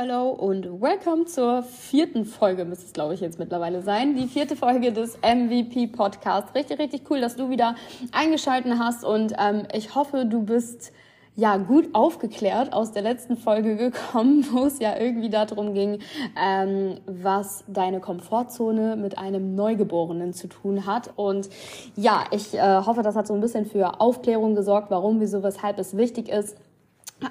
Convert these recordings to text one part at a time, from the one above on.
hallo und welcome zur vierten Folge, müsste es glaube ich jetzt mittlerweile sein. Die vierte Folge des MVP Podcasts. Richtig, richtig cool, dass du wieder eingeschaltet hast und ähm, ich hoffe, du bist ja gut aufgeklärt aus der letzten Folge gekommen, wo es ja irgendwie darum ging, ähm, was deine Komfortzone mit einem Neugeborenen zu tun hat. Und ja, ich äh, hoffe, das hat so ein bisschen für Aufklärung gesorgt, warum, wieso, weshalb es wichtig ist,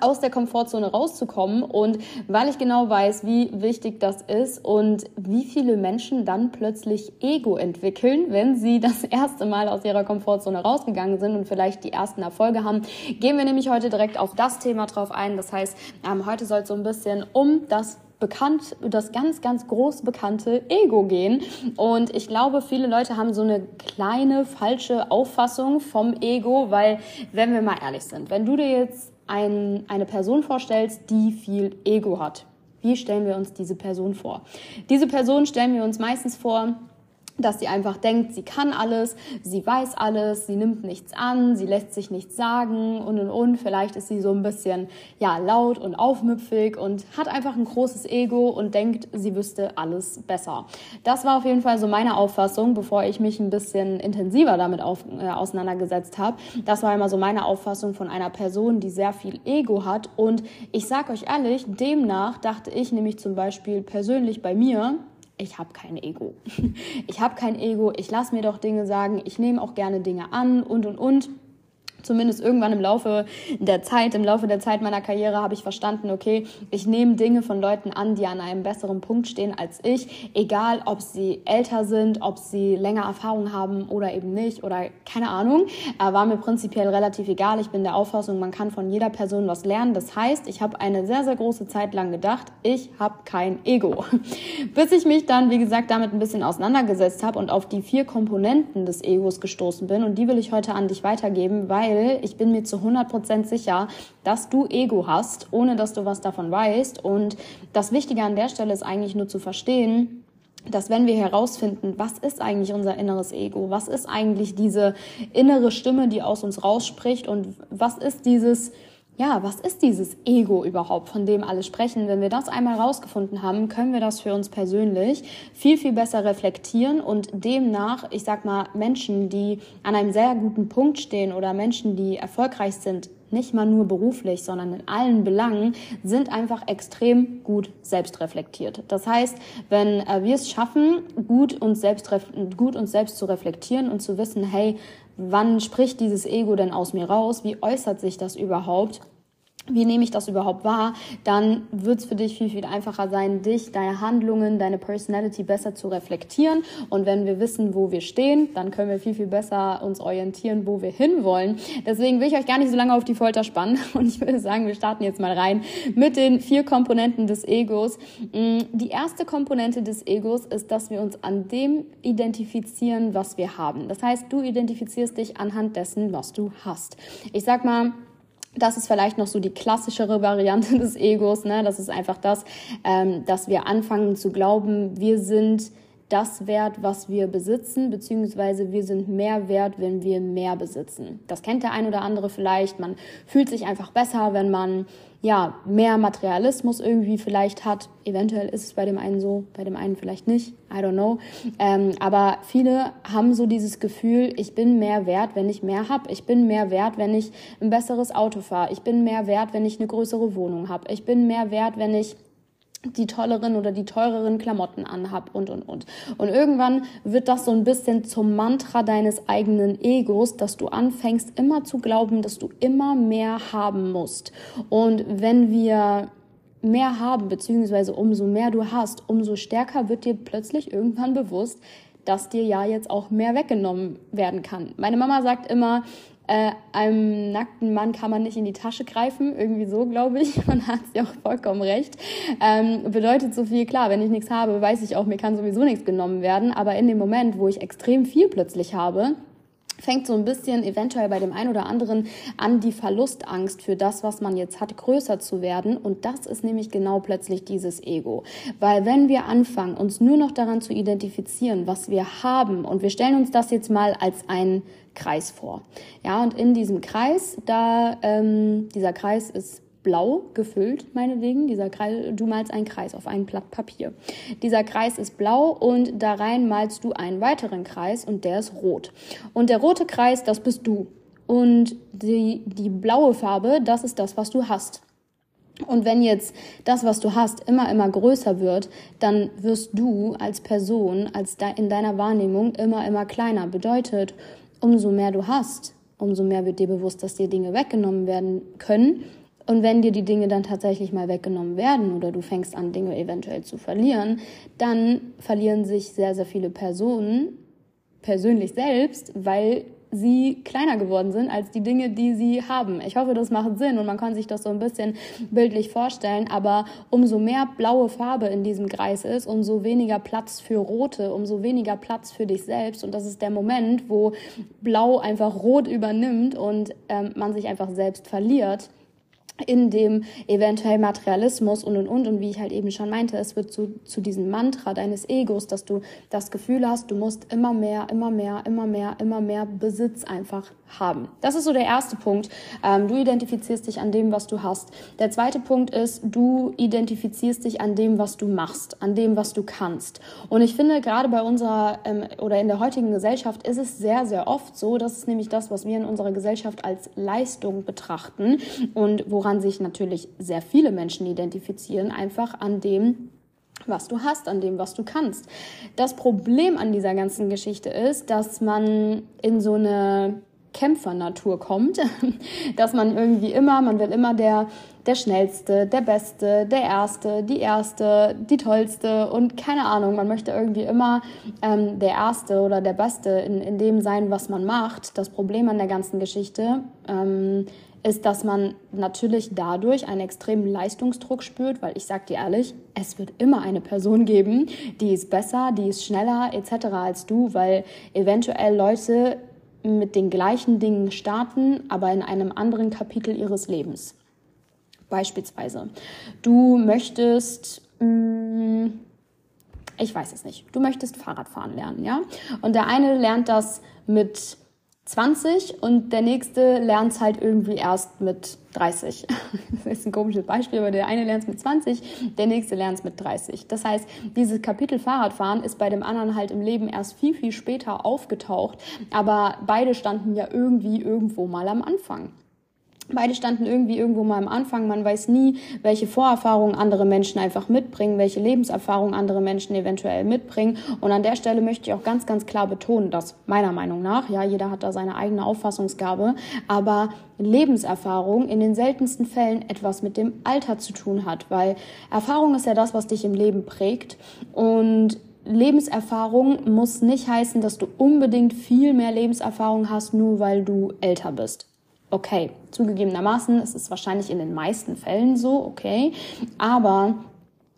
aus der Komfortzone rauszukommen und weil ich genau weiß, wie wichtig das ist und wie viele Menschen dann plötzlich Ego entwickeln, wenn sie das erste Mal aus ihrer Komfortzone rausgegangen sind und vielleicht die ersten Erfolge haben, gehen wir nämlich heute direkt auf das Thema drauf ein. Das heißt, ähm, heute soll es so ein bisschen um das bekannt, das ganz, ganz groß bekannte Ego gehen. Und ich glaube, viele Leute haben so eine kleine falsche Auffassung vom Ego, weil, wenn wir mal ehrlich sind, wenn du dir jetzt ein, eine Person vorstellst, die viel Ego hat. Wie stellen wir uns diese Person vor? Diese Person stellen wir uns meistens vor dass sie einfach denkt, sie kann alles, sie weiß alles, sie nimmt nichts an, sie lässt sich nichts sagen und und und. Vielleicht ist sie so ein bisschen ja laut und aufmüpfig und hat einfach ein großes Ego und denkt, sie wüsste alles besser. Das war auf jeden Fall so meine Auffassung, bevor ich mich ein bisschen intensiver damit auf, äh, auseinandergesetzt habe. Das war immer so meine Auffassung von einer Person, die sehr viel Ego hat. Und ich sag euch ehrlich, demnach dachte ich nämlich zum Beispiel persönlich bei mir, ich habe kein Ego. Ich habe kein Ego, ich lasse mir doch Dinge sagen, ich nehme auch gerne Dinge an und und und zumindest irgendwann im Laufe der Zeit, im Laufe der Zeit meiner Karriere habe ich verstanden, okay, ich nehme Dinge von Leuten an, die an einem besseren Punkt stehen als ich, egal ob sie älter sind, ob sie länger Erfahrung haben oder eben nicht oder keine Ahnung, äh, war mir prinzipiell relativ egal. Ich bin der Auffassung, man kann von jeder Person was lernen. Das heißt, ich habe eine sehr, sehr große Zeit lang gedacht, ich habe kein Ego. Bis ich mich dann, wie gesagt, damit ein bisschen auseinandergesetzt habe und auf die vier Komponenten des Egos gestoßen bin und die will ich heute an dich weitergeben, weil weil ich bin mir zu 100% sicher, dass du Ego hast, ohne dass du was davon weißt. Und das Wichtige an der Stelle ist eigentlich nur zu verstehen, dass wenn wir herausfinden, was ist eigentlich unser inneres Ego, was ist eigentlich diese innere Stimme, die aus uns rausspricht und was ist dieses ja, was ist dieses Ego überhaupt, von dem alle sprechen? Wenn wir das einmal rausgefunden haben, können wir das für uns persönlich viel, viel besser reflektieren und demnach, ich sag mal, Menschen, die an einem sehr guten Punkt stehen oder Menschen, die erfolgreich sind, nicht mal nur beruflich, sondern in allen Belangen, sind einfach extrem gut selbstreflektiert. Das heißt, wenn äh, wir es schaffen, gut uns, selbst, gut uns selbst zu reflektieren und zu wissen, hey, wann spricht dieses Ego denn aus mir raus? Wie äußert sich das überhaupt? Wie nehme ich das überhaupt wahr, dann wird es für dich viel, viel einfacher sein, dich, deine Handlungen, deine Personality besser zu reflektieren. Und wenn wir wissen, wo wir stehen, dann können wir viel, viel besser uns orientieren, wo wir hinwollen. Deswegen will ich euch gar nicht so lange auf die Folter spannen. Und ich würde sagen, wir starten jetzt mal rein mit den vier Komponenten des Egos. Mm, die erste Komponente des Egos ist, dass wir uns an dem identifizieren, was wir haben. Das heißt, du identifizierst dich anhand dessen, was du hast. Ich sag mal, das ist vielleicht noch so die klassischere Variante des Egos. Ne? Das ist einfach das, ähm, dass wir anfangen zu glauben, wir sind das wert, was wir besitzen, beziehungsweise wir sind mehr wert, wenn wir mehr besitzen. Das kennt der ein oder andere vielleicht. Man fühlt sich einfach besser, wenn man ja mehr Materialismus irgendwie vielleicht hat. Eventuell ist es bei dem einen so, bei dem einen vielleicht nicht. I don't know. Ähm, aber viele haben so dieses Gefühl, ich bin mehr wert, wenn ich mehr habe. Ich bin mehr wert, wenn ich ein besseres Auto fahre. Ich bin mehr wert, wenn ich eine größere Wohnung habe. Ich bin mehr wert, wenn ich die tolleren oder die teureren Klamotten anhab und und und. Und irgendwann wird das so ein bisschen zum Mantra deines eigenen Egos, dass du anfängst immer zu glauben, dass du immer mehr haben musst. Und wenn wir mehr haben, beziehungsweise umso mehr du hast, umso stärker wird dir plötzlich irgendwann bewusst, dass dir ja jetzt auch mehr weggenommen werden kann. Meine Mama sagt immer, äh, einem nackten Mann kann man nicht in die Tasche greifen, irgendwie so, glaube ich. Und hat sie auch vollkommen recht. Ähm, bedeutet so viel, klar, wenn ich nichts habe, weiß ich auch, mir kann sowieso nichts genommen werden. Aber in dem Moment, wo ich extrem viel plötzlich habe, fängt so ein bisschen eventuell bei dem einen oder anderen an, die Verlustangst für das, was man jetzt hat, größer zu werden. Und das ist nämlich genau plötzlich dieses Ego. Weil wenn wir anfangen, uns nur noch daran zu identifizieren, was wir haben, und wir stellen uns das jetzt mal als einen Kreis vor. Ja, und in diesem Kreis, da, ähm, dieser Kreis ist blau gefüllt, meinetwegen. Dieser Kreis, du malst einen Kreis auf ein Blatt Papier. Dieser Kreis ist blau und da rein malst du einen weiteren Kreis und der ist rot. Und der rote Kreis, das bist du. Und die, die blaue Farbe, das ist das, was du hast. Und wenn jetzt das, was du hast, immer, immer größer wird, dann wirst du als Person, als in deiner Wahrnehmung immer, immer kleiner. Bedeutet, umso mehr du hast, umso mehr wird dir bewusst, dass dir Dinge weggenommen werden können. Und wenn dir die Dinge dann tatsächlich mal weggenommen werden oder du fängst an, Dinge eventuell zu verlieren, dann verlieren sich sehr, sehr viele Personen persönlich selbst, weil sie kleiner geworden sind als die Dinge, die sie haben. Ich hoffe, das macht Sinn und man kann sich das so ein bisschen bildlich vorstellen, aber umso mehr blaue Farbe in diesem Kreis ist, umso weniger Platz für rote, umso weniger Platz für dich selbst und das ist der Moment, wo blau einfach rot übernimmt und ähm, man sich einfach selbst verliert in dem eventuell Materialismus und und und und wie ich halt eben schon meinte, es wird zu, zu diesem Mantra deines Egos, dass du das Gefühl hast, du musst immer mehr, immer mehr, immer mehr, immer mehr Besitz einfach haben. Das ist so der erste Punkt. Ähm, du identifizierst dich an dem, was du hast. Der zweite Punkt ist, du identifizierst dich an dem, was du machst, an dem, was du kannst. Und ich finde, gerade bei unserer ähm, oder in der heutigen Gesellschaft ist es sehr, sehr oft so, das ist nämlich das, was wir in unserer Gesellschaft als Leistung betrachten und woran sich natürlich sehr viele Menschen identifizieren, einfach an dem, was du hast, an dem, was du kannst. Das Problem an dieser ganzen Geschichte ist, dass man in so eine Kämpfernatur kommt, dass man irgendwie immer, man will immer der, der schnellste, der beste, der erste, die erste, die tollste und keine Ahnung, man möchte irgendwie immer ähm, der erste oder der beste in, in dem sein, was man macht. Das Problem an der ganzen Geschichte ähm, ist, dass man natürlich dadurch einen extremen Leistungsdruck spürt, weil ich sage dir ehrlich, es wird immer eine Person geben, die ist besser, die ist schneller etc. als du, weil eventuell Leute mit den gleichen Dingen starten, aber in einem anderen Kapitel ihres Lebens. Beispielsweise, du möchtest, mm, ich weiß es nicht, du möchtest Fahrradfahren lernen, ja? Und der eine lernt das mit 20 und der nächste lernt es halt irgendwie erst mit 30. Das ist ein komisches Beispiel, aber der eine lernt es mit 20, der nächste lernt es mit 30. Das heißt, dieses Kapitel Fahrradfahren ist bei dem anderen halt im Leben erst viel, viel später aufgetaucht, aber beide standen ja irgendwie irgendwo mal am Anfang. Beide standen irgendwie irgendwo mal am Anfang. Man weiß nie, welche Vorerfahrungen andere Menschen einfach mitbringen, welche Lebenserfahrungen andere Menschen eventuell mitbringen. Und an der Stelle möchte ich auch ganz, ganz klar betonen, dass meiner Meinung nach, ja, jeder hat da seine eigene Auffassungsgabe, aber Lebenserfahrung in den seltensten Fällen etwas mit dem Alter zu tun hat, weil Erfahrung ist ja das, was dich im Leben prägt. Und Lebenserfahrung muss nicht heißen, dass du unbedingt viel mehr Lebenserfahrung hast, nur weil du älter bist okay, zugegebenermaßen, es ist wahrscheinlich in den meisten Fällen so, okay, aber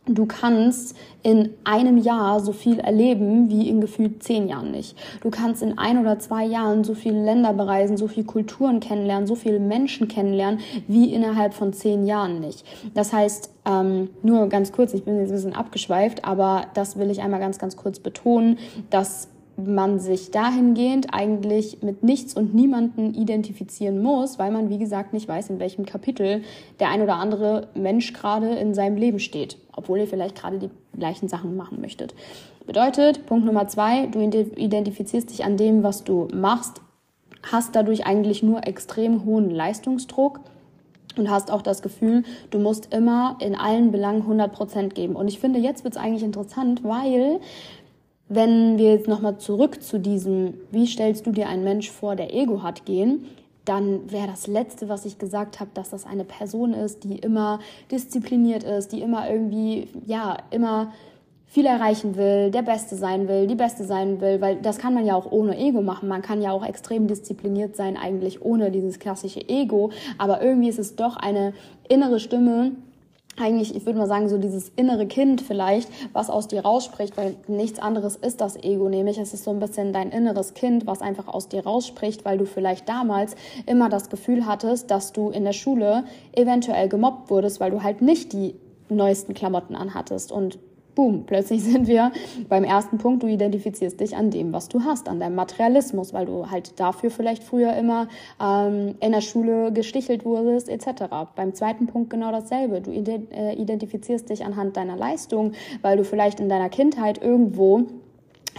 Du kannst in einem Jahr so viel erleben wie in gefühlt zehn Jahren nicht. Du kannst in ein oder zwei Jahren so viele Länder bereisen, so viele Kulturen kennenlernen, so viele Menschen kennenlernen wie innerhalb von zehn Jahren nicht. Das heißt, ähm, nur ganz kurz, ich bin jetzt ein bisschen abgeschweift, aber das will ich einmal ganz, ganz kurz betonen, dass man sich dahingehend eigentlich mit nichts und niemanden identifizieren muss, weil man, wie gesagt, nicht weiß, in welchem Kapitel der ein oder andere Mensch gerade in seinem Leben steht, obwohl ihr vielleicht gerade die gleichen Sachen machen möchtet. Bedeutet, Punkt Nummer zwei, du identifizierst dich an dem, was du machst, hast dadurch eigentlich nur extrem hohen Leistungsdruck und hast auch das Gefühl, du musst immer in allen Belangen 100 Prozent geben. Und ich finde, jetzt wird es eigentlich interessant, weil wenn wir jetzt nochmal zurück zu diesem, wie stellst du dir einen Mensch vor, der Ego hat, gehen, dann wäre das Letzte, was ich gesagt habe, dass das eine Person ist, die immer diszipliniert ist, die immer irgendwie, ja, immer viel erreichen will, der Beste sein will, die Beste sein will, weil das kann man ja auch ohne Ego machen. Man kann ja auch extrem diszipliniert sein, eigentlich ohne dieses klassische Ego. Aber irgendwie ist es doch eine innere Stimme, eigentlich, ich würde mal sagen, so dieses innere Kind vielleicht, was aus dir rausspricht, weil nichts anderes ist das Ego, nämlich es ist so ein bisschen dein inneres Kind, was einfach aus dir rausspricht, weil du vielleicht damals immer das Gefühl hattest, dass du in der Schule eventuell gemobbt wurdest, weil du halt nicht die neuesten Klamotten anhattest. Und boom, plötzlich sind wir beim ersten Punkt, du identifizierst dich an dem, was du hast, an deinem Materialismus, weil du halt dafür vielleicht früher immer ähm, in der Schule gestichelt wurdest, etc. Beim zweiten Punkt genau dasselbe. Du äh, identifizierst dich anhand deiner Leistung, weil du vielleicht in deiner Kindheit irgendwo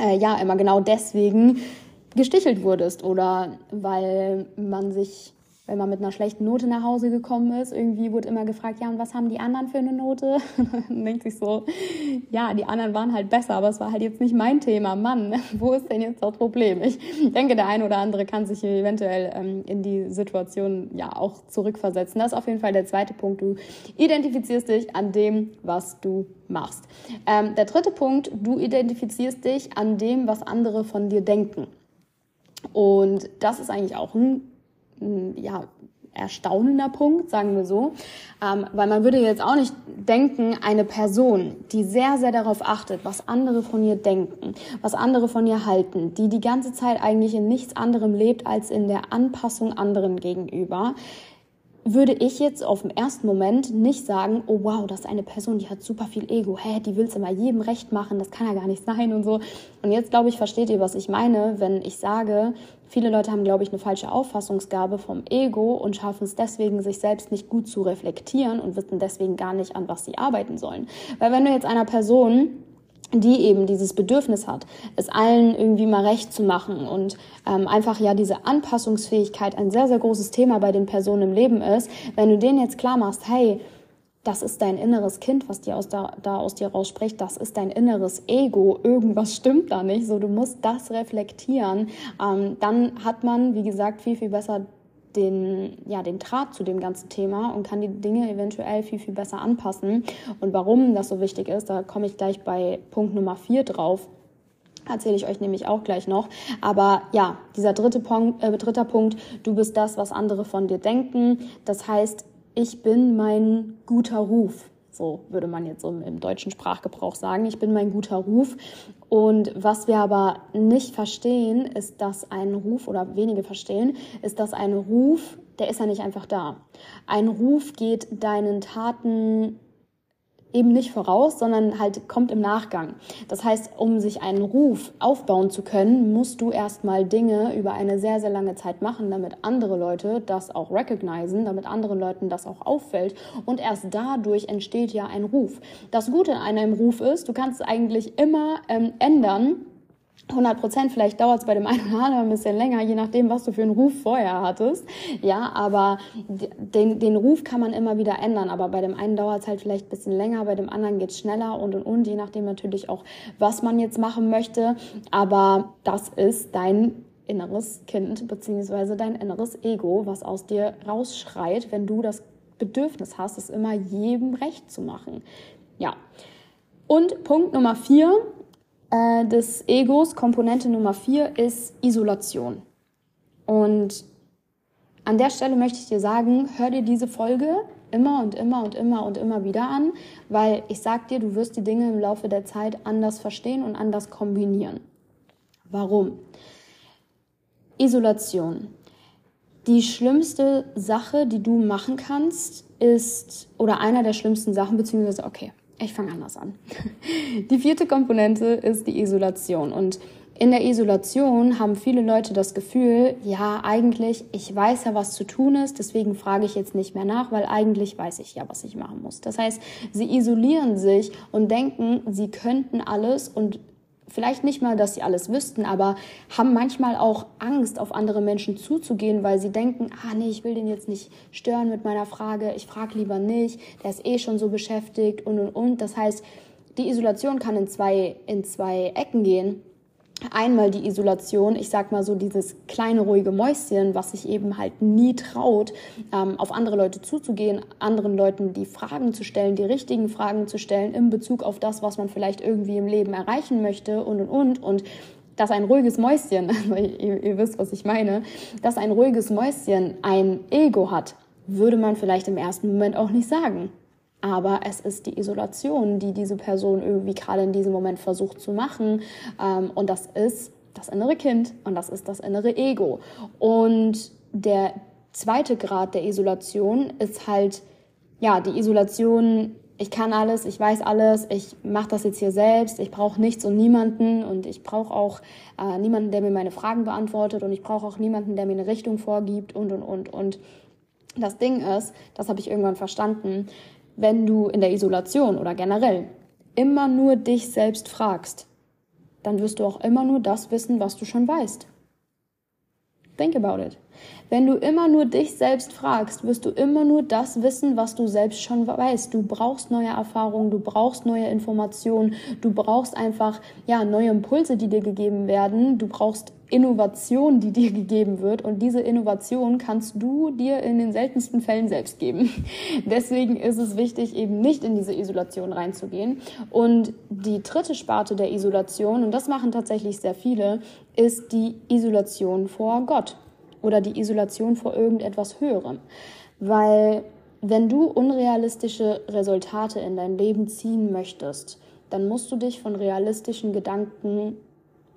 äh, ja immer genau deswegen gestichelt wurdest oder weil man sich wenn man mit einer schlechten Note nach Hause gekommen ist, irgendwie wurde immer gefragt, ja, und was haben die anderen für eine Note? Dann denkt sich so, ja, die anderen waren halt besser, aber es war halt jetzt nicht mein Thema. Mann, wo ist denn jetzt das Problem? Ich denke, der eine oder andere kann sich eventuell ähm, in die Situation ja auch zurückversetzen. Das ist auf jeden Fall der zweite Punkt. Du identifizierst dich an dem, was du machst. Ähm, der dritte Punkt, du identifizierst dich an dem, was andere von dir denken. Und das ist eigentlich auch ein ja, erstaunender Punkt, sagen wir so. Ähm, weil man würde jetzt auch nicht denken, eine Person, die sehr, sehr darauf achtet, was andere von ihr denken, was andere von ihr halten, die die ganze Zeit eigentlich in nichts anderem lebt als in der Anpassung anderen gegenüber, würde ich jetzt auf den ersten Moment nicht sagen, oh wow, das ist eine Person, die hat super viel Ego, hä, die will es immer jedem recht machen, das kann ja gar nicht sein und so. Und jetzt glaube ich, versteht ihr, was ich meine, wenn ich sage, viele Leute haben, glaube ich, eine falsche Auffassungsgabe vom Ego und schaffen es deswegen, sich selbst nicht gut zu reflektieren und wissen deswegen gar nicht, an was sie arbeiten sollen. Weil wenn du jetzt einer Person die eben dieses Bedürfnis hat, es allen irgendwie mal recht zu machen. Und ähm, einfach ja diese Anpassungsfähigkeit ein sehr, sehr großes Thema bei den Personen im Leben ist, wenn du denen jetzt klar machst, hey, das ist dein inneres Kind, was dir aus da, da aus dir rausspricht, das ist dein inneres Ego, irgendwas stimmt da nicht, so du musst das reflektieren, ähm, dann hat man, wie gesagt, viel, viel besser den, ja, den Draht zu dem ganzen Thema und kann die Dinge eventuell viel, viel besser anpassen. Und warum das so wichtig ist, da komme ich gleich bei Punkt Nummer vier drauf. Erzähle ich euch nämlich auch gleich noch. Aber ja, dieser dritte Punkt, äh, dritter Punkt, du bist das, was andere von dir denken. Das heißt, ich bin mein guter Ruf. So würde man jetzt im, im deutschen Sprachgebrauch sagen. Ich bin mein guter Ruf. Und was wir aber nicht verstehen, ist, dass ein Ruf oder wenige verstehen, ist, dass ein Ruf, der ist ja nicht einfach da. Ein Ruf geht deinen Taten eben nicht voraus, sondern halt kommt im Nachgang. Das heißt, um sich einen Ruf aufbauen zu können, musst du erstmal Dinge über eine sehr, sehr lange Zeit machen, damit andere Leute das auch recognizen, damit anderen Leuten das auch auffällt und erst dadurch entsteht ja ein Ruf. Das Gute an einem Ruf ist, du kannst es eigentlich immer ähm, ändern, 100 Prozent, vielleicht dauert es bei dem einen oder anderen ein bisschen länger, je nachdem, was du für einen Ruf vorher hattest. Ja, aber den, den Ruf kann man immer wieder ändern. Aber bei dem einen dauert es halt vielleicht ein bisschen länger, bei dem anderen geht es schneller und und und, je nachdem natürlich auch, was man jetzt machen möchte. Aber das ist dein inneres Kind beziehungsweise dein inneres Ego, was aus dir rausschreit, wenn du das Bedürfnis hast, es immer jedem recht zu machen. Ja. Und Punkt Nummer vier äh, des Egos, Komponente Nummer vier, ist Isolation. Und an der Stelle möchte ich dir sagen, hör dir diese Folge immer und immer und immer und immer wieder an, weil ich sag dir, du wirst die Dinge im Laufe der Zeit anders verstehen und anders kombinieren. Warum? Isolation. Die schlimmste Sache, die du machen kannst, ist, oder einer der schlimmsten Sachen, beziehungsweise, okay, ich fange anders an. Die vierte Komponente ist die Isolation. Und in der Isolation haben viele Leute das Gefühl, ja, eigentlich, ich weiß ja, was zu tun ist, deswegen frage ich jetzt nicht mehr nach, weil eigentlich weiß ich ja, was ich machen muss. Das heißt, sie isolieren sich und denken, sie könnten alles und vielleicht nicht mal, dass sie alles wüssten, aber haben manchmal auch Angst, auf andere Menschen zuzugehen, weil sie denken, ah nee, ich will den jetzt nicht stören mit meiner Frage, ich frage lieber nicht, der ist eh schon so beschäftigt und und und. Das heißt, die Isolation kann in zwei, in zwei Ecken gehen. Einmal die Isolation, ich sag mal so dieses kleine ruhige Mäuschen, was sich eben halt nie traut, ähm, auf andere Leute zuzugehen, anderen Leuten die Fragen zu stellen, die richtigen Fragen zu stellen in Bezug auf das, was man vielleicht irgendwie im Leben erreichen möchte und und und und dass ein ruhiges Mäuschen, also ihr, ihr wisst, was ich meine, dass ein ruhiges Mäuschen ein Ego hat, würde man vielleicht im ersten Moment auch nicht sagen. Aber es ist die Isolation, die diese Person irgendwie gerade in diesem Moment versucht zu machen. Ähm, und das ist das innere Kind und das ist das innere Ego. Und der zweite Grad der Isolation ist halt, ja, die Isolation ich kann alles, ich weiß alles, ich mache das jetzt hier selbst, ich brauche nichts und niemanden und ich brauche auch äh, niemanden, der mir meine Fragen beantwortet und ich brauche auch niemanden, der mir eine Richtung vorgibt und und und und. Das Ding ist, das habe ich irgendwann verstanden, wenn du in der Isolation oder generell immer nur dich selbst fragst, dann wirst du auch immer nur das wissen, was du schon weißt. Think about it. Wenn du immer nur dich selbst fragst, wirst du immer nur das wissen, was du selbst schon weißt. Du brauchst neue Erfahrungen, du brauchst neue Informationen, du brauchst einfach ja neue Impulse, die dir gegeben werden. Du brauchst Innovation, die dir gegeben wird. Und diese Innovation kannst du dir in den seltensten Fällen selbst geben. Deswegen ist es wichtig, eben nicht in diese Isolation reinzugehen. Und die dritte Sparte der Isolation, und das machen tatsächlich sehr viele, ist die Isolation vor Gott oder die Isolation vor irgendetwas Höherem. Weil wenn du unrealistische Resultate in dein Leben ziehen möchtest, dann musst du dich von realistischen Gedanken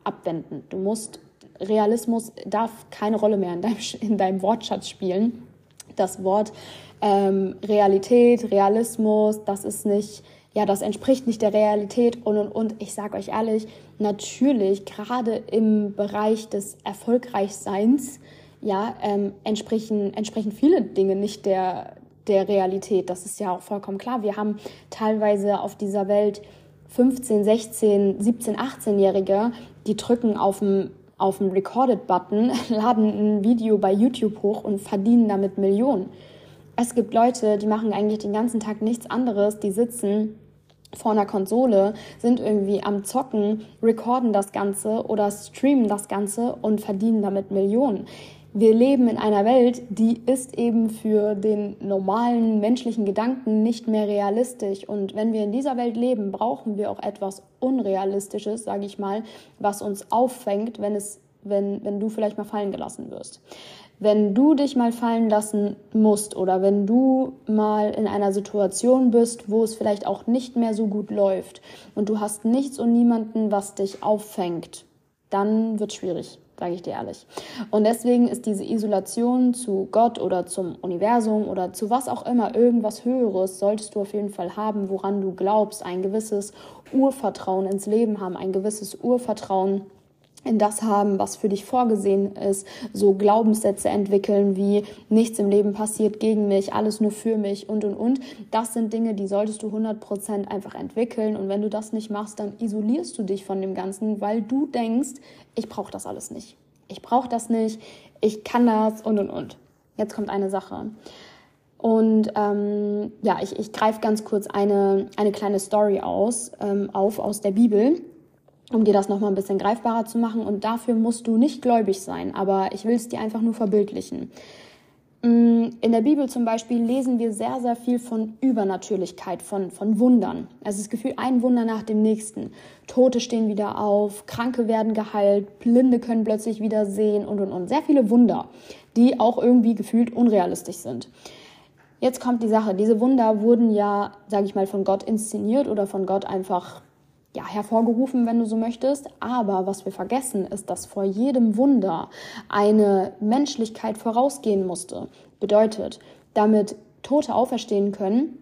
abwenden. Du musst, Realismus darf keine Rolle mehr in deinem, in deinem Wortschatz spielen. Das Wort ähm, Realität, Realismus, das ist nicht, ja, das entspricht nicht der Realität und und und. Ich sage euch ehrlich, natürlich, gerade im Bereich des Erfolgreichseins, ja, ähm, entsprechen, entsprechen viele Dinge nicht der, der Realität. Das ist ja auch vollkommen klar. Wir haben teilweise auf dieser Welt 15, 16, 17, 18-Jährige, die drücken auf dem auf den Recorded-Button, laden ein Video bei YouTube hoch und verdienen damit Millionen. Es gibt Leute, die machen eigentlich den ganzen Tag nichts anderes, die sitzen vor einer Konsole, sind irgendwie am Zocken, recorden das Ganze oder streamen das Ganze und verdienen damit Millionen wir leben in einer Welt, die ist eben für den normalen menschlichen Gedanken nicht mehr realistisch. Und wenn wir in dieser Welt leben, brauchen wir auch etwas Unrealistisches, sage ich mal, was uns auffängt, wenn es, wenn, wenn du vielleicht mal fallen gelassen wirst. Wenn du dich mal fallen lassen musst oder wenn du mal in einer Situation bist, wo es vielleicht auch nicht mehr so gut läuft und du hast nichts und niemanden, was dich auffängt, dann wird es schwierig sage ich dir ehrlich. Und deswegen ist diese Isolation zu Gott oder zum Universum oder zu was auch immer, irgendwas Höheres, solltest du auf jeden Fall haben, woran du glaubst, ein gewisses Urvertrauen ins Leben haben, ein gewisses Urvertrauen in das haben, was für dich vorgesehen ist, so Glaubenssätze entwickeln wie nichts im Leben passiert gegen mich, alles nur für mich und und und. Das sind Dinge, die solltest du 100% einfach entwickeln und wenn du das nicht machst, dann isolierst du dich von dem Ganzen, weil du denkst, ich brauche das alles nicht. Ich brauche das nicht, ich kann das und und und. Jetzt kommt eine Sache. Und ähm, ja, ich, ich greife ganz kurz eine, eine kleine Story aus, ähm, auf aus der Bibel um dir das nochmal ein bisschen greifbarer zu machen. Und dafür musst du nicht gläubig sein, aber ich will es dir einfach nur verbildlichen. Mm, in der Bibel zum Beispiel lesen wir sehr, sehr viel von Übernatürlichkeit, von, von Wundern. Also das Gefühl, ein Wunder nach dem nächsten. Tote stehen wieder auf, Kranke werden geheilt, Blinde können plötzlich wieder sehen und, und, und. Sehr viele Wunder, die auch irgendwie gefühlt unrealistisch sind. Jetzt kommt die Sache. Diese Wunder wurden ja, sage ich mal, von Gott inszeniert oder von Gott einfach ja, hervorgerufen, wenn du so möchtest. Aber was wir vergessen, ist, dass vor jedem Wunder eine Menschlichkeit vorausgehen musste. Bedeutet, damit Tote auferstehen können,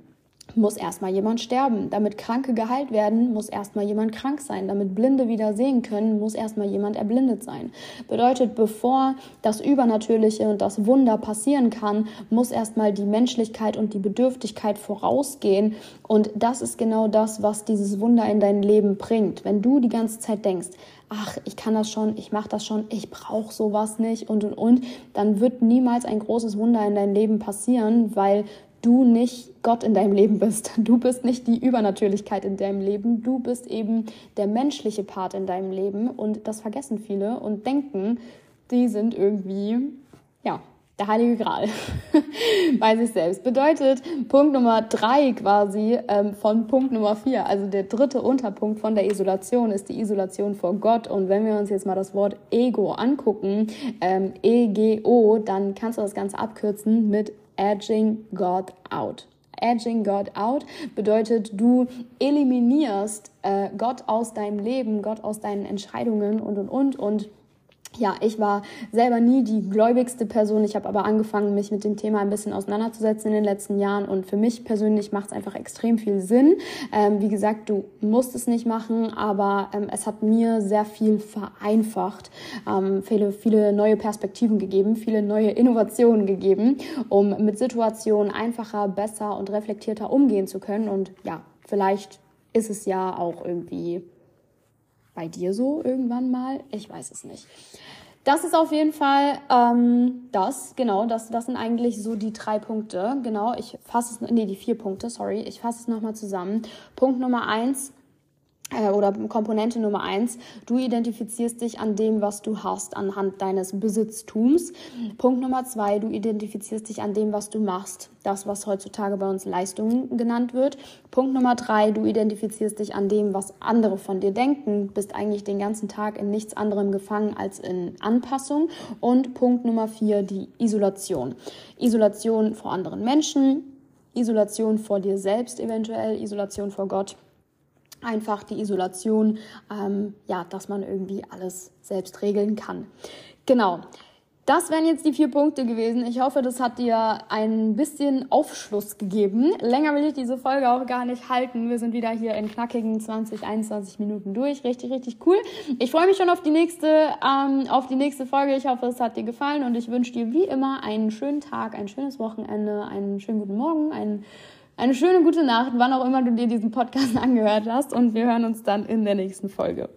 muss erstmal jemand sterben. Damit Kranke geheilt werden, muss erstmal jemand krank sein. Damit Blinde wieder sehen können, muss erstmal jemand erblindet sein. Bedeutet, bevor das Übernatürliche und das Wunder passieren kann, muss erstmal die Menschlichkeit und die Bedürftigkeit vorausgehen. Und das ist genau das, was dieses Wunder in dein Leben bringt. Wenn du die ganze Zeit denkst, ach, ich kann das schon, ich mache das schon, ich brauche sowas nicht und und und, dann wird niemals ein großes Wunder in dein Leben passieren, weil du nicht Gott in deinem Leben bist. Du bist nicht die Übernatürlichkeit in deinem Leben. Du bist eben der menschliche Part in deinem Leben. Und das vergessen viele und denken, die sind irgendwie, ja, der heilige Gral bei sich selbst. Bedeutet Punkt Nummer drei quasi ähm, von Punkt Nummer vier, also der dritte Unterpunkt von der Isolation ist die Isolation vor Gott. Und wenn wir uns jetzt mal das Wort Ego angucken, ähm, E-G-O, dann kannst du das Ganze abkürzen mit edging God out. Edging God out bedeutet, du eliminierst äh, Gott aus deinem Leben, Gott aus deinen Entscheidungen und und und und ja, ich war selber nie die gläubigste Person. Ich habe aber angefangen, mich mit dem Thema ein bisschen auseinanderzusetzen in den letzten Jahren. Und für mich persönlich macht es einfach extrem viel Sinn. Ähm, wie gesagt, du musst es nicht machen, aber ähm, es hat mir sehr viel vereinfacht, ähm, viele, viele neue Perspektiven gegeben, viele neue Innovationen gegeben, um mit Situationen einfacher, besser und reflektierter umgehen zu können. Und ja, vielleicht ist es ja auch irgendwie bei dir so irgendwann mal? Ich weiß es nicht. Das ist auf jeden Fall ähm, das, genau, das, das sind eigentlich so die drei Punkte. Genau, ich fasse es, nee, die vier Punkte, sorry, ich fasse es nochmal zusammen. Punkt Nummer eins, oder Komponente Nummer eins, du identifizierst dich an dem, was du hast, anhand deines Besitztums. Punkt Nummer zwei, du identifizierst dich an dem, was du machst, das, was heutzutage bei uns Leistung genannt wird. Punkt Nummer drei, du identifizierst dich an dem, was andere von dir denken, bist eigentlich den ganzen Tag in nichts anderem gefangen als in Anpassung. Und Punkt Nummer vier, die Isolation. Isolation vor anderen Menschen, Isolation vor dir selbst eventuell, Isolation vor Gott einfach die Isolation, ähm, ja, dass man irgendwie alles selbst regeln kann. Genau. Das wären jetzt die vier Punkte gewesen. Ich hoffe, das hat dir ein bisschen Aufschluss gegeben. Länger will ich diese Folge auch gar nicht halten. Wir sind wieder hier in knackigen 20, 21 Minuten durch. Richtig, richtig cool. Ich freue mich schon auf die nächste, ähm, auf die nächste Folge. Ich hoffe, es hat dir gefallen und ich wünsche dir wie immer einen schönen Tag, ein schönes Wochenende, einen schönen guten Morgen, einen eine schöne gute Nacht, wann auch immer du dir diesen Podcast angehört hast. Und wir hören uns dann in der nächsten Folge.